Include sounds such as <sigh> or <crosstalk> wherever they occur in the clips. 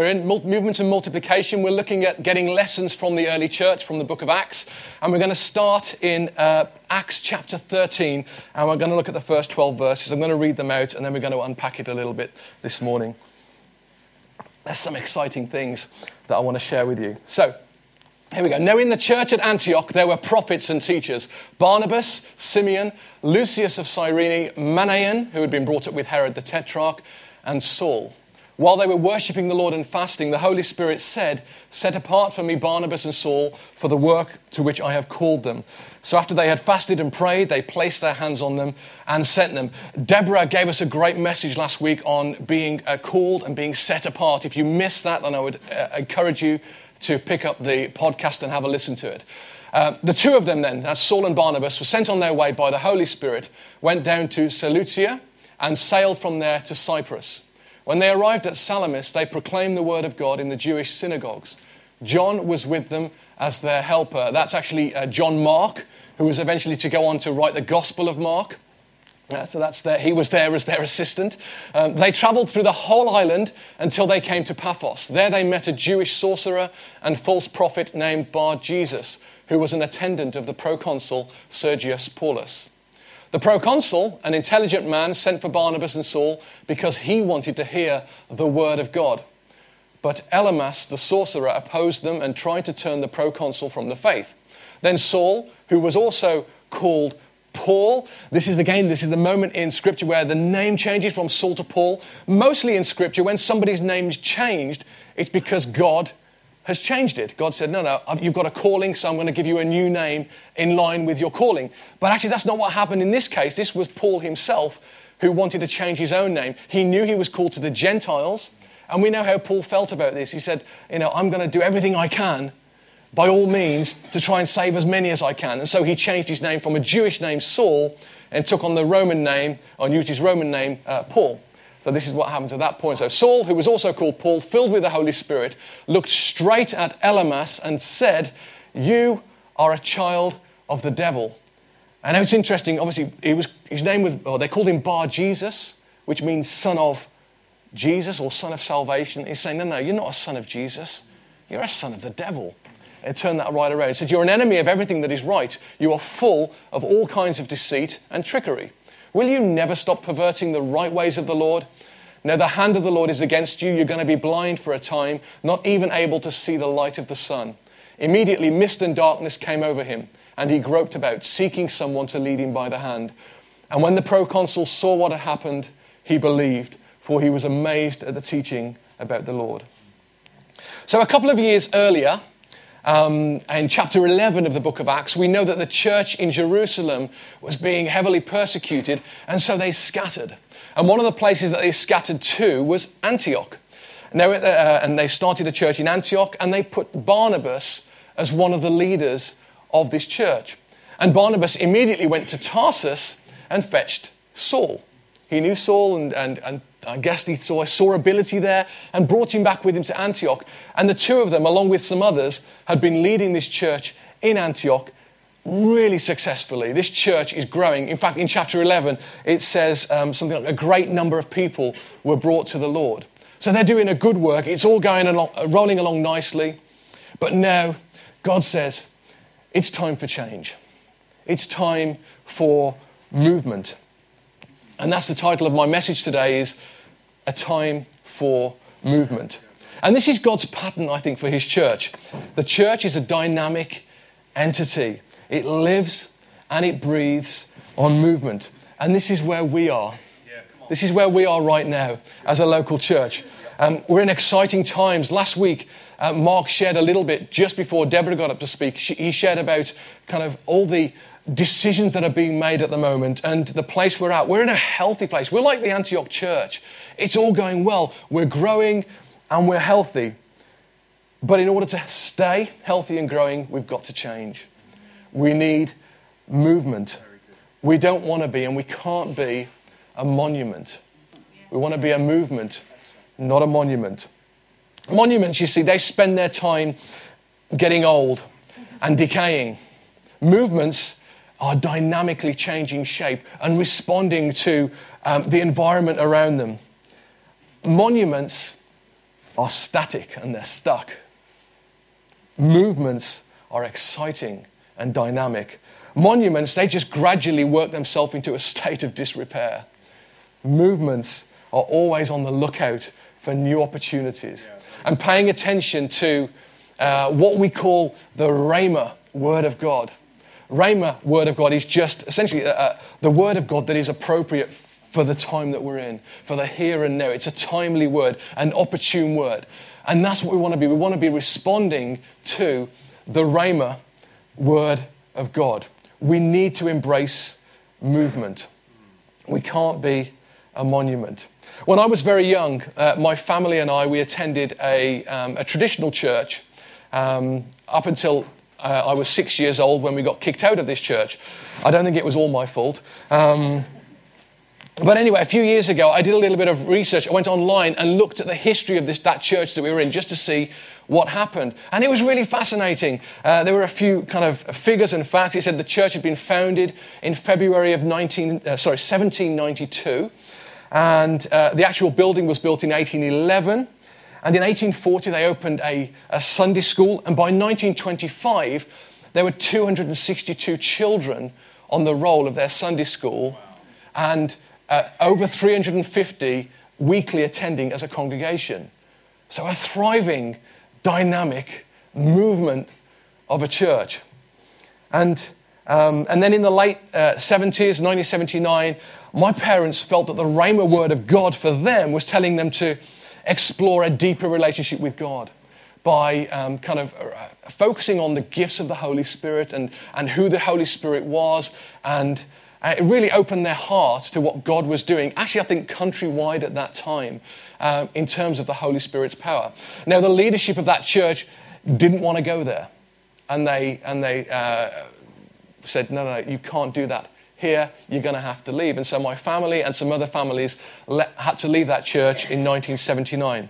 We're in mul- movement and multiplication. We're looking at getting lessons from the early church, from the book of Acts. And we're going to start in uh, Acts chapter 13. And we're going to look at the first 12 verses. I'm going to read them out and then we're going to unpack it a little bit this morning. There's some exciting things that I want to share with you. So, here we go. Now, in the church at Antioch, there were prophets and teachers Barnabas, Simeon, Lucius of Cyrene, Manaen, who had been brought up with Herod the Tetrarch, and Saul. While they were worshipping the Lord and fasting, the Holy Spirit said, Set apart for me Barnabas and Saul for the work to which I have called them. So after they had fasted and prayed, they placed their hands on them and sent them. Deborah gave us a great message last week on being uh, called and being set apart. If you missed that, then I would uh, encourage you to pick up the podcast and have a listen to it. Uh, the two of them, then, that's Saul and Barnabas, were sent on their way by the Holy Spirit, went down to Seleucia, and sailed from there to Cyprus. When they arrived at Salamis, they proclaimed the word of God in the Jewish synagogues. John was with them as their helper. That's actually uh, John Mark, who was eventually to go on to write the Gospel of Mark. Uh, so that's their, he was there as their assistant. Um, they traveled through the whole island until they came to Paphos. There they met a Jewish sorcerer and false prophet named Bar Jesus, who was an attendant of the proconsul Sergius Paulus. The proconsul, an intelligent man, sent for Barnabas and Saul because he wanted to hear the word of God. But Elymas, the sorcerer, opposed them and tried to turn the proconsul from the faith. Then Saul, who was also called Paul, this is again, this is the moment in Scripture where the name changes from Saul to Paul. Mostly in Scripture, when somebody's name's changed, it's because God has changed it. God said, No, no, you've got a calling, so I'm going to give you a new name in line with your calling. But actually, that's not what happened in this case. This was Paul himself who wanted to change his own name. He knew he was called to the Gentiles, and we know how Paul felt about this. He said, You know, I'm going to do everything I can, by all means, to try and save as many as I can. And so he changed his name from a Jewish name, Saul, and took on the Roman name, or used his Roman name, uh, Paul. So this is what happened at that point. So Saul, who was also called Paul, filled with the Holy Spirit, looked straight at Elymas and said, You are a child of the devil. And it's interesting, obviously, he was, his name was, or they called him Bar Jesus, which means son of Jesus or son of salvation. He's saying, No, no, you're not a son of Jesus. You're a son of the devil. And turned that right around. He said, You're an enemy of everything that is right. You are full of all kinds of deceit and trickery. Will you never stop perverting the right ways of the Lord? Now, the hand of the Lord is against you. You're going to be blind for a time, not even able to see the light of the sun. Immediately, mist and darkness came over him, and he groped about, seeking someone to lead him by the hand. And when the proconsul saw what had happened, he believed, for he was amazed at the teaching about the Lord. So, a couple of years earlier, um, in chapter 11 of the book of Acts, we know that the church in Jerusalem was being heavily persecuted, and so they scattered. And one of the places that they scattered to was Antioch. And they, were, uh, and they started a church in Antioch, and they put Barnabas as one of the leaders of this church. And Barnabas immediately went to Tarsus and fetched Saul. He knew Saul and, and, and I guess he saw, saw ability there and brought him back with him to Antioch. And the two of them, along with some others, had been leading this church in Antioch really successfully. This church is growing. In fact, in chapter 11, it says um, something like a great number of people were brought to the Lord. So they're doing a good work. It's all going along, rolling along nicely. But now, God says, it's time for change. It's time for movement. And that's the title of my message today is A Time for Movement. And this is God's pattern, I think, for his church. The church is a dynamic entity. It lives and it breathes on movement. And this is where we are. This is where we are right now as a local church. Um, we're in exciting times. Last week, uh, Mark shared a little bit just before Deborah got up to speak. She, he shared about kind of all the decisions that are being made at the moment and the place we're at. We're in a healthy place. We're like the Antioch church. It's all going well. We're growing and we're healthy. But in order to stay healthy and growing, we've got to change. We need movement. We don't want to be, and we can't be, a monument. We want to be a movement, not a monument. Monuments, you see, they spend their time getting old and decaying. Movements are dynamically changing shape and responding to um, the environment around them. Monuments are static and they're stuck. Movements are exciting and dynamic. Monuments, they just gradually work themselves into a <laughs> state of disrepair. Movements are always on the lookout for new opportunities and paying attention to uh, what we call the Rhema word of God. Rhema word of God is just essentially uh, uh, the word of God that is appropriate for the time that we're in, for the here and now. It's a timely word, an opportune word. And that's what we want to be. We want to be responding to the Rhema word of God. We need to embrace movement. We can't be a monument. When I was very young, uh, my family and I, we attended a, um, a traditional church um, up until uh, I was six years old when we got kicked out of this church. I don't think it was all my fault. Um, but anyway, a few years ago, I did a little bit of research. I went online and looked at the history of this, that church that we were in just to see what happened. And it was really fascinating. Uh, there were a few kind of figures and facts. It said the church had been founded in February of 19, uh, sorry, 1792. And uh, the actual building was built in 1811. And in 1840, they opened a, a Sunday school. And by 1925, there were 262 children on the roll of their Sunday school. And uh, over 350 weekly attending as a congregation. So, a thriving, dynamic movement of a church. And, um, and then in the late uh, 70s, 1979, my parents felt that the Rhema word of God for them was telling them to explore a deeper relationship with God by um, kind of uh, focusing on the gifts of the Holy Spirit and, and who the Holy Spirit was. And uh, it really opened their hearts to what God was doing, actually, I think countrywide at that time, um, in terms of the Holy Spirit's power. Now, the leadership of that church didn't want to go there. And they, and they uh, said, no, no, no, you can't do that here, you're going to have to leave. And so my family and some other families had to leave that church in 1979.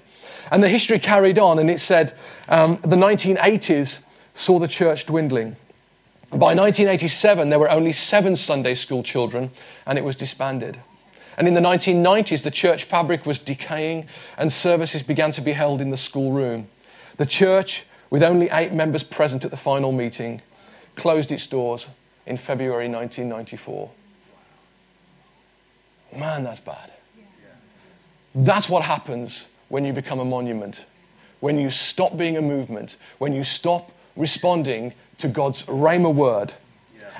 And the history carried on, and it said um, the 1980s saw the church dwindling. By 1987, there were only seven Sunday school children, and it was disbanded. And in the 1990s, the church fabric was decaying, and services began to be held in the schoolroom. The church, with only eight members present at the final meeting, closed its doors in February 1994. Man, that's bad. That's what happens when you become a monument, when you stop being a movement, when you stop responding to God's Rhema word.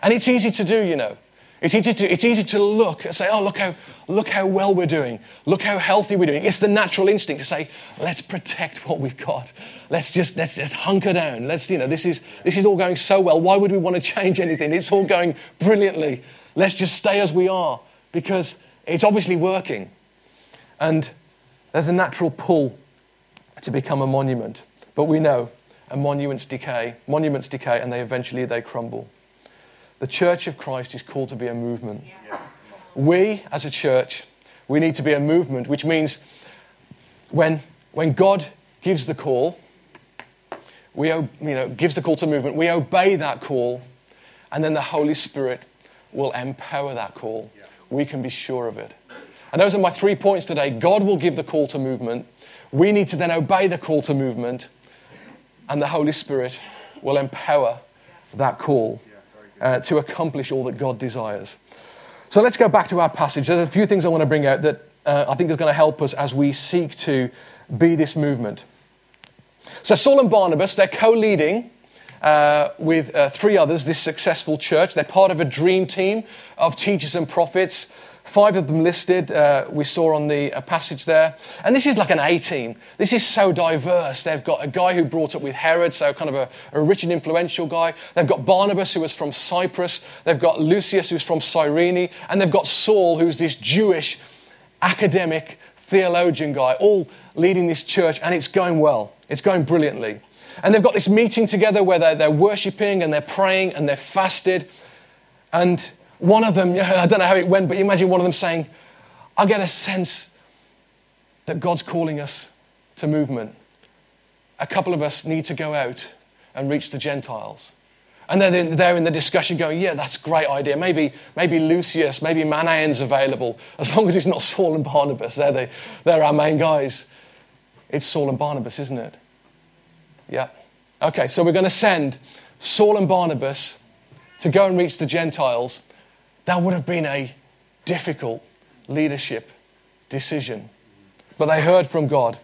And it's easy to do, you know. It's easy to, it's easy to look and say, oh, look how, look how well we're doing. Look how healthy we're doing. It's the natural instinct to say, let's protect what we've got. Let's just, let's just hunker down. Let's, you know, this is, this is all going so well. Why would we want to <laughs> change anything? It's all going brilliantly. Let's just stay as we are because it's obviously working. And there's a natural pull to become a monument. But we know and monuments decay. Monuments decay and they eventually they crumble. The church of Christ is called to be a movement. We, as a church, we need to be a movement, which means when, when God gives the call, we you know, gives the call to movement, we obey that call, and then the Holy Spirit will empower that call. We can be sure of it. And those are my three points today. God will give the call to movement. We need to then obey the call to movement, and the Holy Spirit will empower that call uh, to accomplish all that God desires. So let's go back to our passage. There's a few things I want to bring out that uh, I think is going to help us as we seek to be this movement. So, Saul and Barnabas, they're co leading uh, with uh, three others this successful church. They're part of a dream team of teachers and prophets Five of them listed, uh, we saw on the uh, passage there. And this is like an A team. This is so diverse. They've got a guy who brought up with Herod, so kind of a, a rich and influential guy. They've got Barnabas, who was from Cyprus. They've got Lucius, who's from Cyrene. And they've got Saul, who's this Jewish academic theologian guy, all leading this church, and it's going well. It's going brilliantly. And they've got this meeting together where they're, they're worshiping and they're praying and they're fasted. And one of them, <laughs> I don't know how it went, but you imagine one of them saying, I get a sense that God's calling us to movement. A couple of us need to go out and reach the Gentiles. And then they're in the discussion going, yeah, that's a great idea. Maybe, maybe Lucius, maybe Manaen's available. As long as it's not Saul and Barnabas, they're, the, they're our main guys. It's Saul and Barnabas, isn't it? Yeah. Okay, so we're going to send Saul and Barnabas to go and reach the Gentiles. That would have been a difficult leadership decision. But they heard from God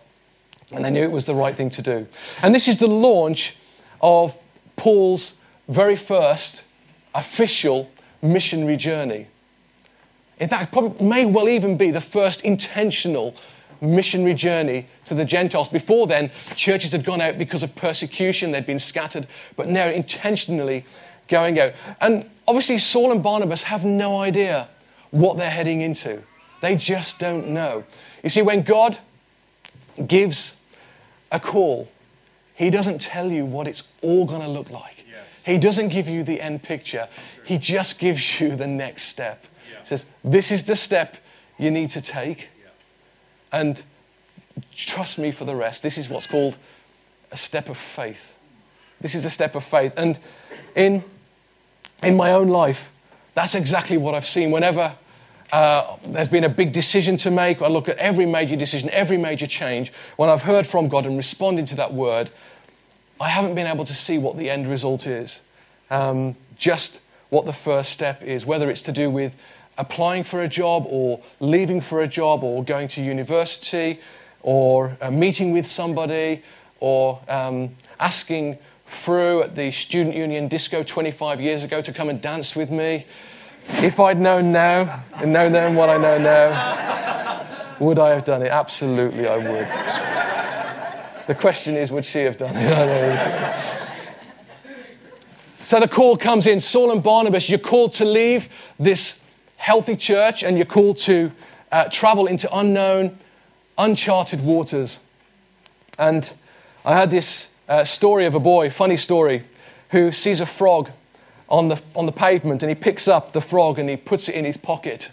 and they knew it was the right thing to do. And this is the launch of Paul's very first official missionary journey. In fact, probably may well even be the first intentional missionary journey to the Gentiles. Before then, churches had gone out because of persecution, they'd been scattered, but now intentionally going out. And obviously, Saul and Barnabas have no idea what they're heading into. They just don't know. You see, when God gives a call, He doesn't tell you what it's all going to look like. He doesn't give you the end picture, He just gives <laughs> you the next step. Yeah. He says, This is the step you need to take. Yeah. And trust me for the rest. This is what's called a step of faith. This is a step of faith. And in, in my own life, that's exactly what I've seen. Whenever uh, there's been a big decision to make, I look at every major decision, every major change. When I've heard from God and responded to that word, I haven't been able to see what the end result is, um, just what the first step is, whether it's to do with applying for a job or leaving for a job or going to university or uh, meeting with somebody or um, asking through at the student union disco 25 years ago to come and dance with me. If I'd known now and known then what I know now, would I have done it? Absolutely, I would. The question is, would she have done it? <laughs> so the call comes in Saul and Barnabas, you're called to leave this healthy church and you're called to uh, travel into unknown, uncharted waters. And I had this uh, story of a boy, funny story, who sees a frog on the, on the pavement and he picks up the frog and he puts it in his pocket.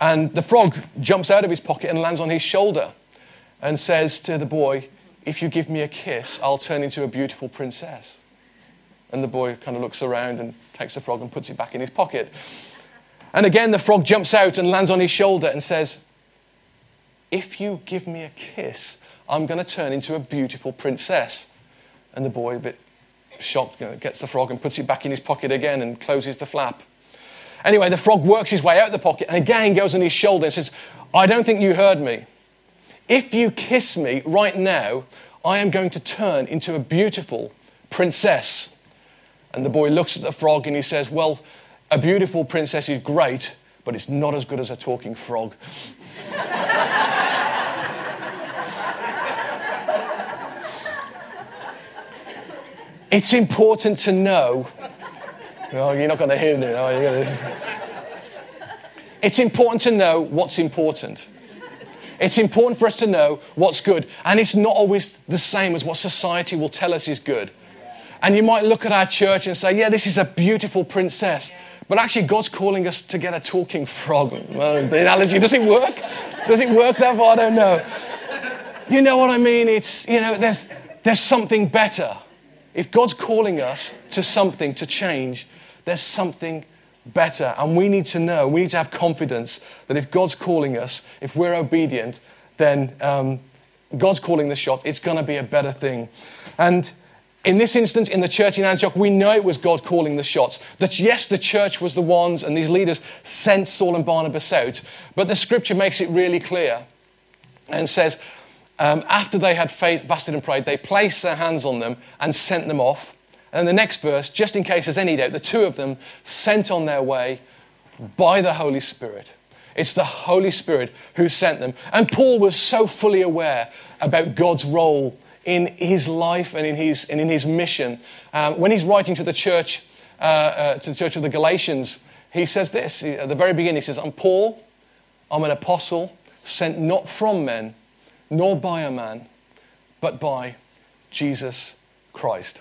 And the frog jumps out of his pocket and lands on his shoulder and says to the boy, if you give me a kiss, I'll turn into a beautiful princess. And the boy kind of looks around and takes the frog and puts it back in his pocket. And again, the frog jumps out and lands on his shoulder and says, If you give me a kiss, I'm going to turn into a beautiful princess. And the boy, a bit shocked, gets the frog and puts it back in his pocket again and closes the flap. Anyway, the frog works his way out of the pocket and again goes on his shoulder and says, I don't think you heard me. If you kiss me right now, I am going to turn into a beautiful princess. And the boy looks at the frog and he says, Well, a beautiful princess is great, but it's not as good as a talking frog. <laughs> it's important to know. Oh, you're not going to hear me. It's important to know what's important. It's important for us to know what's good. And it's not always the same as what society will tell us is good. And you might look at our church and say, yeah, this is a beautiful princess. But actually, God's calling us to get a talking frog. Well, the analogy, does it work? Does it work that far? I don't know. You know what I mean? It's, you know, there's, there's something better. If God's calling us to something, to change, there's something better. And we need to know, we need to have confidence that if God's calling us, if we're obedient, then um, God's calling the shot. It's going to be a better thing. And in this instance, in the church in Antioch, we know it was God calling the shots. That yes, the church was the ones and these leaders sent Saul and Barnabas out, but the scripture makes it really clear and says, um, after they had fasted and prayed, they placed their hands on them and sent them off. And the next verse, just in case there's any doubt, the two of them sent on their way by the Holy Spirit. It's the Holy Spirit who sent them. And Paul was so fully aware about God's role in his life and in his, and in his mission. Um, when he's writing to the church, uh, uh, to the church of the Galatians, he says this at the very beginning. He says, I'm Paul, I'm an apostle, sent not from men, nor by a man, but by Jesus Christ.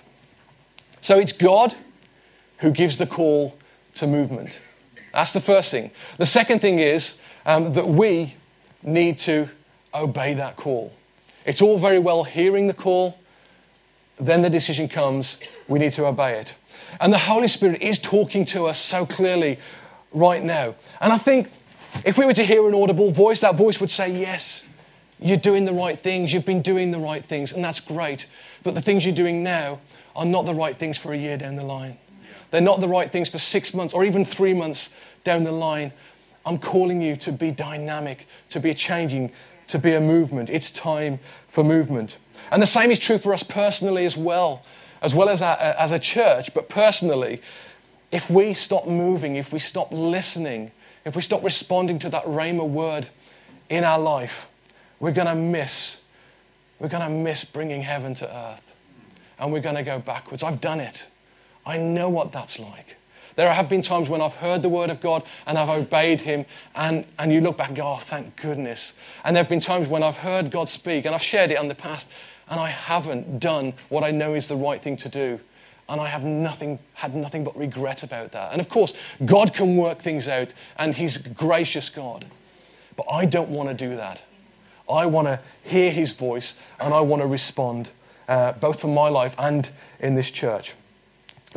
So it's God who gives the call to movement. That's the first thing. The second thing is um, that we need to obey that call. It's all very well hearing the call, then the decision comes, we need to obey it. And the Holy Spirit is talking to us so clearly right now. And I think if we were to hear an audible voice, that voice would say, Yes, you're doing the right things, you've been doing the right things, and that's great. But the things you're doing now are not the right things for a year down the line. They're not the right things for six months or even three months down the line. I'm calling you to be dynamic, to be changing, to be a movement. It's time for movement. And the same is true for us personally as well, as well as a, as a church, but personally. If we stop moving, if we stop listening, if we stop responding to that Rhema word in our life, we're going to miss. We're going to miss bringing heaven to earth. And we're going to go backwards. I've done it. I know what that's like. There have been times when I've heard the word of God and I've obeyed him, and, and you look back and go, oh, thank goodness. And there have been times when I've heard God speak and I've shared it in the past, and I haven't done what I know is the right thing to do. And I have nothing, had nothing but regret about that. And of course, God can work things out, and He's gracious God. But I don't want to do that. I want to hear His voice, and I want to respond, uh, both for my life and in this church.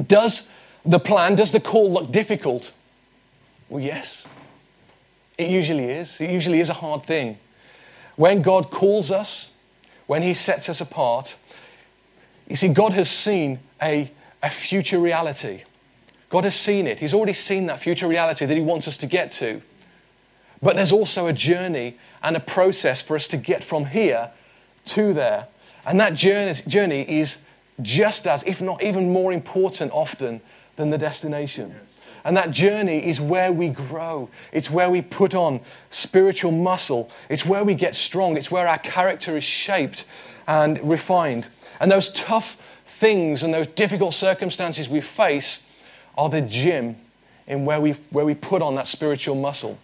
Does the plan, does the call look difficult? Well, yes. It usually is. It usually is a hard thing. When God calls us, when He sets us apart, you see, God has seen a, a future reality. God has seen it. He's already seen that future reality that He wants us to get to. But there's also a journey and a process for us to get from here to there. And that journey, journey is just as, if not even more important often than the destination. And that journey is where we grow. It's where we put on spiritual muscle. It's where we get strong. It's where our character is shaped and refined. And those tough things and those difficult circumstances we face are the gym in where we, where we put on that spiritual muscle.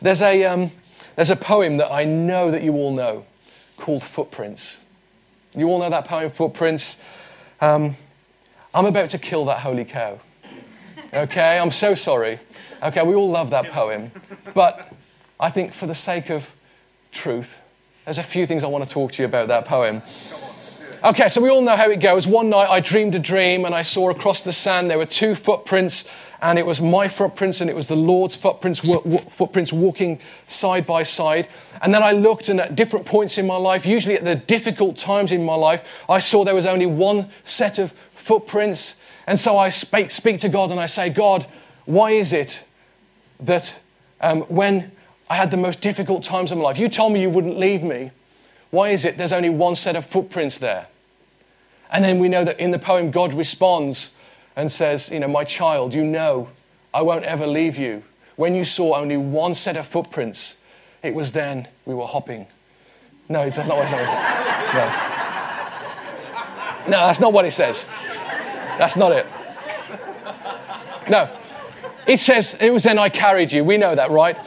There's a, um, there's a poem that I know that you all know called Footprints. You all know that poem, Footprints. Um, I'm about to kill that holy cow. Okay, I'm so sorry. Okay, we all love that poem. But I think for the sake of truth, there's a few things I want to talk to you about that poem. Okay, so we all know how it goes. One night I dreamed a dream and I saw across the sand there were two footprints and it was my footprints and it was the Lord's footprints, footprints walking side by side. And then I looked, and at different points in my life, usually at the difficult times in my life, I saw there was only one set of footprints. And so I speak, speak to God and I say, God, why is it that um, when I had the most difficult times in my life, you told me you wouldn't leave me. Why is it there's only one set of footprints there? And then we know that in the poem, God responds and says, You know, my child, you know I won't ever leave you. When you saw only one set of footprints, it was then we were hopping. No, that's not what it says. No. No, that's not what it says. That's not it. No. It says, it was then I carried you. We know that, right?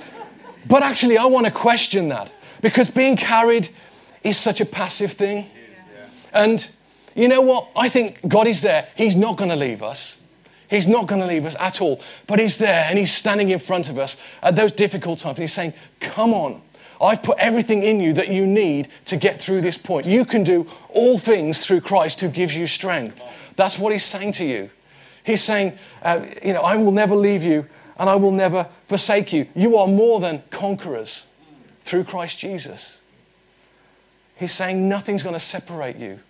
But actually, I want to question that because being carried is such a passive thing. And you know what? I think God is there. He's not going to leave us. He's not going to leave us at all. But He's there and He's standing in front of us at those difficult times. And He's saying, Come on. I've put everything in you that you need to get through this point. You can do all things through Christ who gives you strength. That's what He's saying to you. He's saying, uh, You know, I will never leave you and I will never forsake you. You are more than conquerors through Christ Jesus. He's saying, Nothing's going to separate you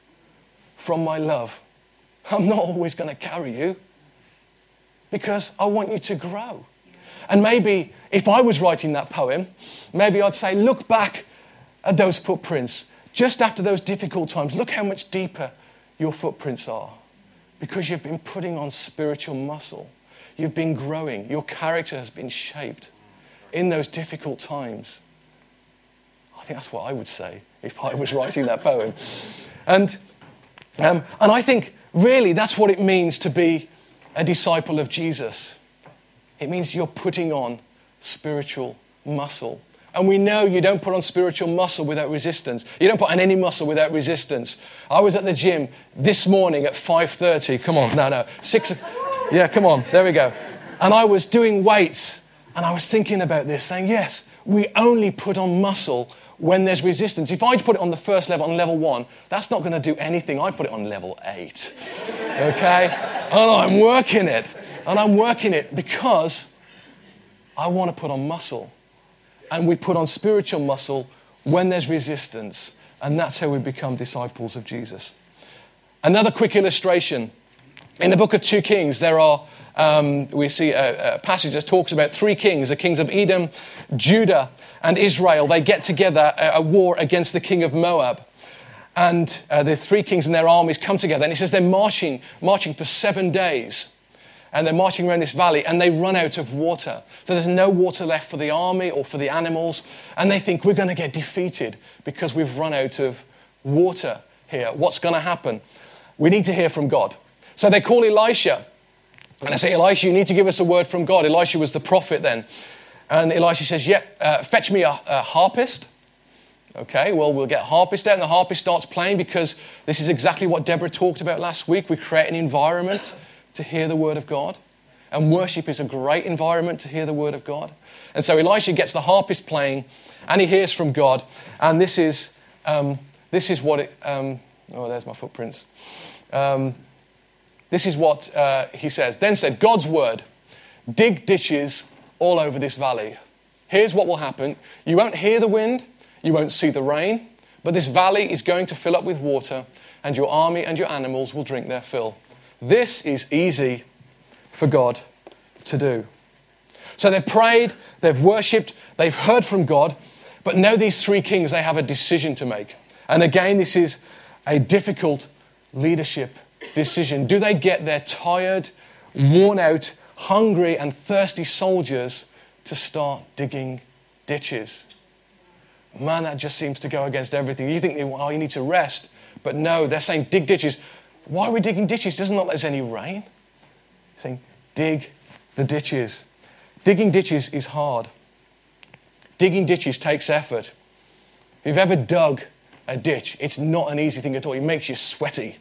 from my love. I'm not always going to carry you because I want you to grow. And maybe if I was writing that poem, maybe I'd say, look back at those footprints just after those difficult times. Look how much deeper your footprints are because you've been putting on spiritual muscle. You've been growing. Your character has been shaped in those difficult times. I think that's what I would say if I was writing that poem. And um, and I think really that's what it means to be a disciple of Jesus. It means you're putting on spiritual muscle. And we know you don't put on spiritual muscle without resistance. You don't put on any muscle without resistance. I was at the gym this morning at 5:30. Come on, no, no, six. Yeah, come on. There we go. And I was doing weights, and I was thinking about this, saying, yes, we only put on muscle when there's resistance. If I put it on the first level, on level one, that's not going to do anything. I put it on level eight. Okay? and I'm working it. And I'm working it because I want to put on muscle. And we put on spiritual muscle when there's resistance. And that's how we become disciples of Jesus. Another quick illustration. In the book of 2 Kings, there are, um, we see a, a passage that talks about three kings the kings of Edom, Judah, and Israel. They get together a, war against the king of Moab. And uh, the three kings and their armies come together. And it says they're marching, marching for seven days and they're marching around this valley and they run out of water. So there's no water left for the army or for the animals. And they think we're going to get defeated because we've run out of water here. What's going to happen? We need to hear from God. So they call Elisha. And I say, Elisha, you need to give us a word from God. Elisha was the prophet then. And Elisha says, yeah, uh, fetch me a, a harpist. Okay, well, we'll get harpist out, and the harpist starts playing because this is exactly what Deborah talked about last week. We create an environment to hear the word of God. And worship is a great environment to hear the word of God. And so Elisha gets the harpist playing and he hears from God. And this is, um, this is what it, um, oh, there's my footprints. Um, this is what uh, he says. Then said, God's word, dig ditches all over this valley. Here's what will happen you won't hear the wind, you won't see the rain, but this valley is going to fill up with water, and your army and your animals will drink their fill. This is easy for God to do. So they've prayed, they've worshipped, they've heard from God, but now these three kings, they have a decision to make. And again, this is a difficult leadership decision. Do they get their tired, worn out, hungry, and thirsty soldiers to start digging ditches? Man, that just seems to go against everything. You think, oh, you need to rest. But no, they're saying dig ditches. Why are we digging ditches? Doesn't look like there's any rain. saying, dig the ditches. Digging ditches is hard. Digging ditches takes effort. If you've ever dug a ditch, it's not an easy thing at all. It makes you sweaty.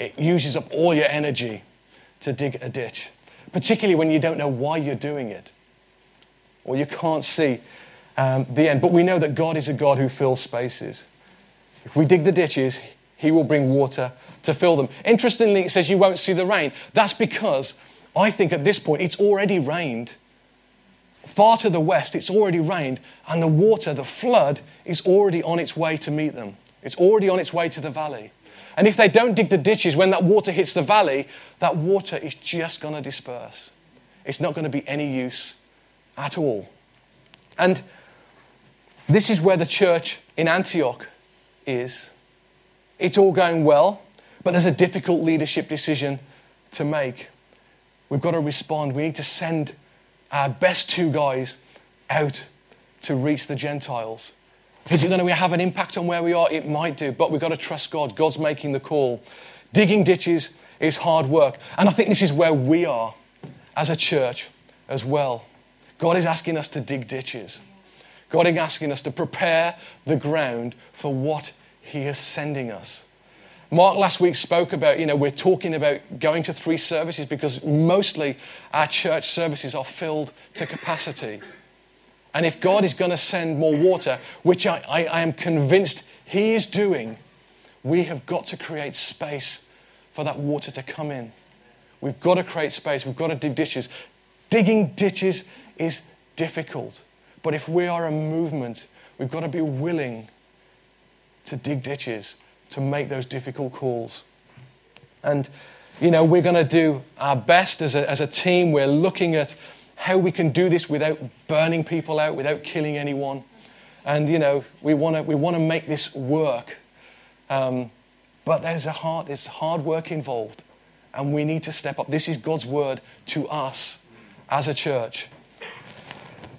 It uses up all your energy to dig a ditch, particularly when you don't know why you're doing it or you can't see um, the end. But we know that God is a God who fills spaces. If we dig the ditches, He will bring water to fill them. Interestingly, it says you won't see the rain. That's because I think at this point it's already rained. Far to the west, it's already rained, and the water, the flood, is already on its way to meet them. It's already on its way to the valley. And if they don't dig the ditches, when that water hits the valley, that water is just going to disperse. It's not going to be any use at all. And this is where the church in Antioch is. It's all going well. But there's a difficult leadership decision to make. We've got to respond. We need to send our best two guys out to reach the Gentiles. Is it going to have an impact on where we are? It might do, but we've got to trust God. God's making the call. Digging ditches is hard work. And I think this is where we are as a church as well. God is asking us to dig ditches. God is asking us to prepare the ground for what He is sending us. Mark last week spoke about, you know, we're talking about going to three services because mostly our church services are filled to capacity. And if God is going to send more water, which I, I, I, am convinced He is doing, we have got to create space for that water to come in. We've got to create space. We've got to dig ditches. Digging ditches is difficult. But if we are a movement, we've got to be willing to dig ditches to make those difficult calls. And, you know, we're going to do our best as a, as a team. We're looking at how we can do this without burning people out, without killing anyone. And, you know, we want to we wanna make this work. Um, but there's, a hard, there's hard work involved. And we need to step up. This is God's word to us as a church.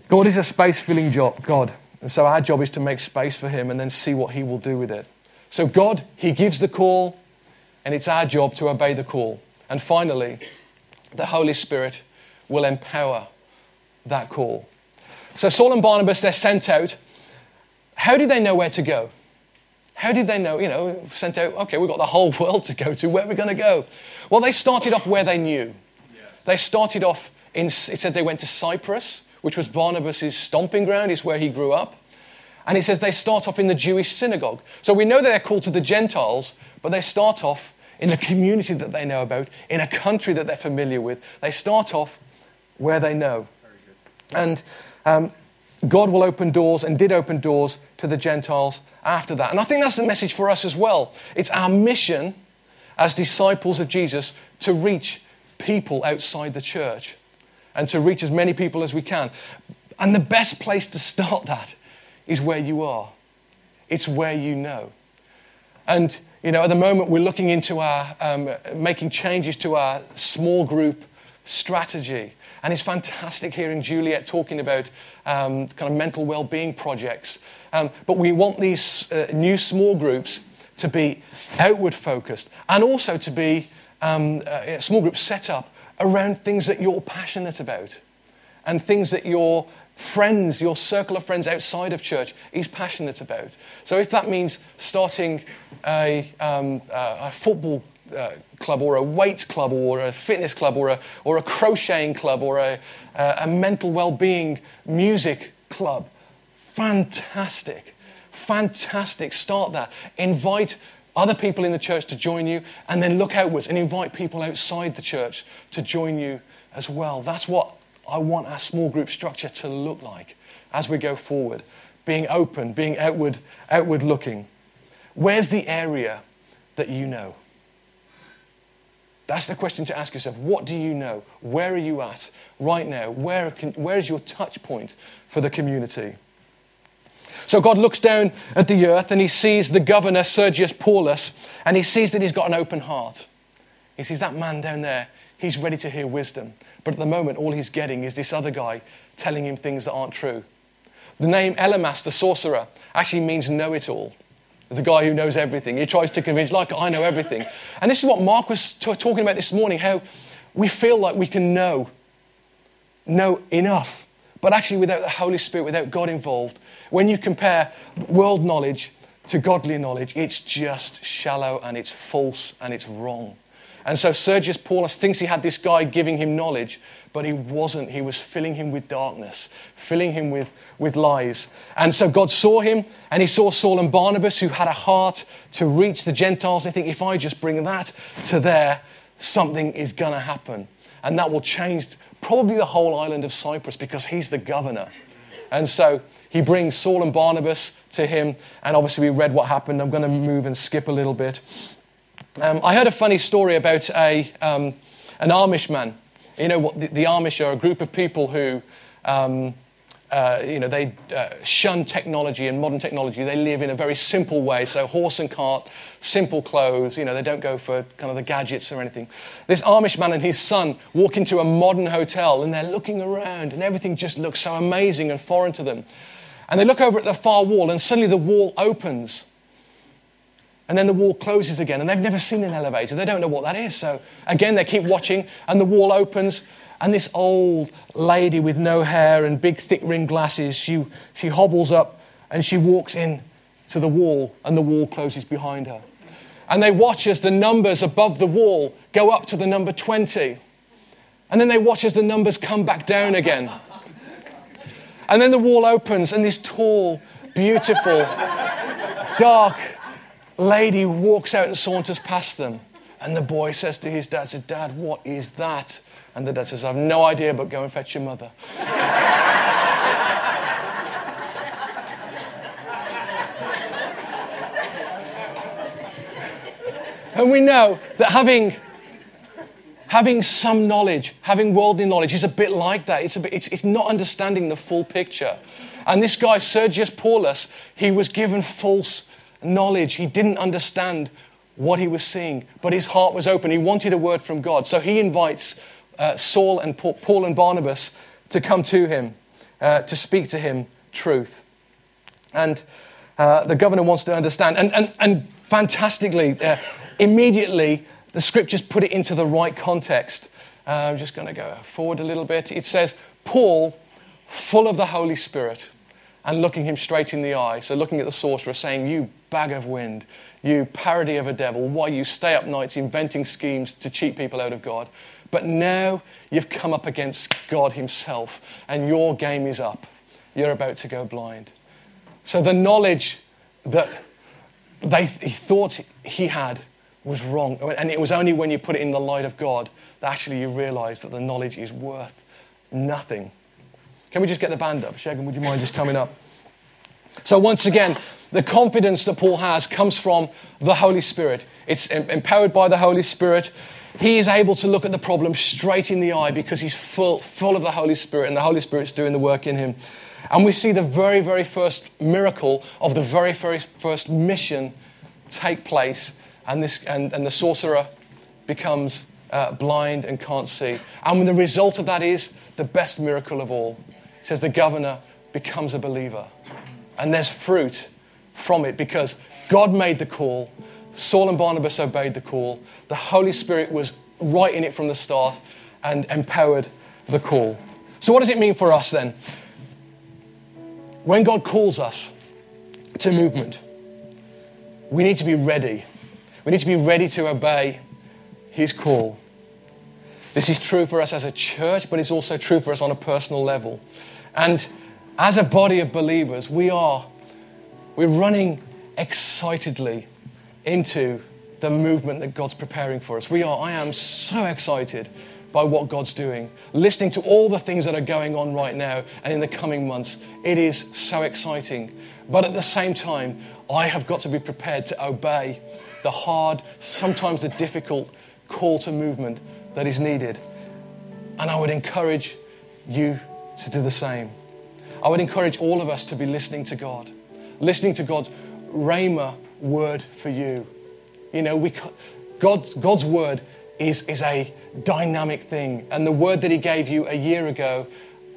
God is a space filling job, God. And so our job is to make space for Him and then see what He will do with it. So God, He gives the call, and it's our job to obey the call. And finally, the Holy Spirit will empower that call. So Saul and Barnabas, they're sent out. How did they know where to go? How did they know, you know, sent out, okay, we've got the whole <laughs> world to go to, where are we going to go? Well, they started off where they knew. They started off in, it said they went to Cyprus, which was Barnabas' stomping ground, is where he grew up. And he says they start off in the Jewish synagogue. So we know they're called to the Gentiles, but they start off in a community that they know about, in a country that they're familiar with. They start off where they know. And um, God will open doors and did open doors to the Gentiles after that. And I think that's the message for us as well. It's our mission as disciples of Jesus to reach people outside the church and to reach as many people as we can. And the best place to start that is where you are, it's where you know. And, you know, at the moment, we're looking into our, um, making changes to our small group strategy. And it's fantastic hearing Juliet talking about um, kind of mental well being projects. Um, but we want these uh, new small groups to be outward focused and also to be um, uh, small groups set up around things that you're passionate about and things that your friends, your circle of friends outside of church is passionate about. So if that means starting a, um, a football uh, club or a weights club or a fitness club or a, or a crocheting club or a, a mental well-being music club, fantastic. Fantastic. Start that. Invite other people in the church to join you, and then look outwards and invite people outside the church to join you as well. That's what I want our small group structure to look like as we go forward. Being open, being outward, outward looking. Where's the area that you know? That's the question to ask yourself. What do you know? Where are you at right now? Where, can, where is your touch point for the community? So God looks down at the earth and he sees the governor, Sergius Paulus, and he sees that he's got an open heart. He sees that man down there, he's ready to hear wisdom. But at the moment, all he's getting is this other guy telling him things that aren't true. The name Elymas, the sorcerer, actually means know it all. The guy who knows everything. He tries to convince, like, I know everything. And this is what Mark was t- talking about this morning how we feel like we can know, know enough. But actually, without the Holy Spirit, without God involved, when you compare world knowledge to godly knowledge, it's just shallow and it's false and it's wrong. And so Sergius Paulus thinks he had this guy giving him knowledge, but he wasn't. He was filling him with darkness, filling him with, with lies. And so God saw him, and he saw Saul and Barnabas, who had a heart to reach the Gentiles. They think, if I just bring that to there, something is going to happen. And that will change probably the whole island of Cyprus because he's the governor. And so he brings Saul and Barnabas to him, and obviously we read what happened. I'm going to move and skip a little bit. Um, I heard a funny story about a, um, an Amish man. You know what? The, the, Amish are a group of people who, um, uh, you know, they uh, shun technology and modern technology. They live in a very simple way. So horse and cart, simple clothes. You know, they don't go for kind of the gadgets or anything. This Amish man and his son walk into a modern hotel, and they're looking around, and everything just looks so amazing and foreign to them. And they look over at the far wall, and suddenly the wall opens. And then the wall closes again, and they've never seen an elevator. They don't know what that is. So again, they keep watching, and the wall opens, and this old lady with no hair and big, thick rimmed glasses, she, she hobbles up and she walks in to the wall, and the wall closes behind her. And they watch as the numbers above the wall go up to the number 20. And then they watch as the numbers come back down again. And then the wall opens, and this tall, beautiful, dark lady walks out and saunters past them. And the boy says to his dad, says, Dad, what is that? And the dad says, I've no idea, but go and fetch your mother. and we know that having having some knowledge, having worldly knowledge, is a bit like that. It's, a bit, it's, it's not understanding the full picture. And this guy, Sergius Paulus, he was given false knowledge. He didn't understand what he was seeing, but his heart was open. He wanted a word from God. So he invites uh, Saul and Paul, Paul, and Barnabas to come to him, uh, to speak to him truth. And uh, the governor wants to understand. And, and, and fantastically, uh, immediately, the scriptures put it into the right context. Uh, I'm just going to go forward a little bit. It says, Paul, full of the Holy Spirit, and looking him straight in the eye. So, looking at the sorcerer, saying, You bag of wind, you parody of a devil, why you stay up nights inventing schemes to cheat people out of God. But now you've come up against God Himself, and your game is up. You're about to go blind. So, the knowledge that they, he thought he had was wrong. And it was only when you put it in the light of God that actually you realize that the knowledge is worth nothing. Can we just get the band up? Shagan, would you mind just coming up? So, once again, the confidence that Paul has comes from the Holy Spirit. It's empowered by the Holy Spirit. He is able to look at the problem straight in the eye because he's full, full of the Holy Spirit, and the Holy Spirit's doing the work in him. And we see the very, very first miracle of the very, very first mission take place, and, this, and, and the sorcerer becomes uh, blind and can't see. And when the result of that is the best miracle of all. It says the governor becomes a believer. And there's fruit from it because God made the call. Saul and Barnabas obeyed the call. The Holy Spirit was right in it from the start and empowered the call. So, what does it mean for us then? When God calls us to movement, we need to be ready. We need to be ready to obey His call. This is true for us as a church, but it's also true for us on a personal level. And as a body of believers, we are we're running excitedly into the movement that God's preparing for us. We are, I am so excited by what God's doing, listening to all the things that are going on right now and in the coming months. It is so exciting. But at the same time, I have got to be prepared to obey the hard, sometimes the difficult call to movement that is needed. And I would encourage you to do the same. I would encourage all of us to be listening to God listening to God's Rhema word for you. You know, we, God's, God's word is, is a dynamic thing. And the word that He gave you a year ago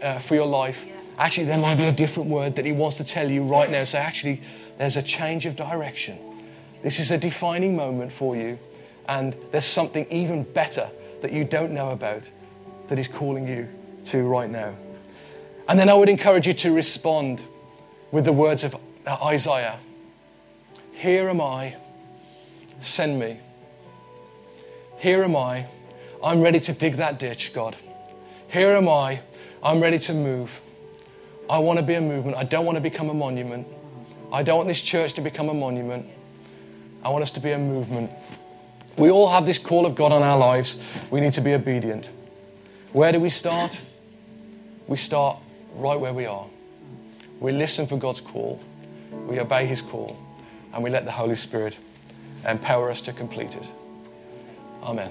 uh, for your life, actually, there might be a different word that He wants to tell you right now. So, actually, there's a change of direction. This is a defining moment for you. And there's something even better that you don't know about that He's calling you to right now. And then I would encourage you to respond with the words of now, Isaiah, here am I, send me. Here am I, I'm ready to dig that ditch, God. Here am I, I'm ready to move. I want to be a movement. I don't want to become a monument. I don't want this church to become a monument. I want us to be a movement. We all have this call of God on our lives. We need to be obedient. Where do we start? We start right where we are. We listen for God's call we obey his call, and we let the Holy Spirit empower us to complete it. Amen.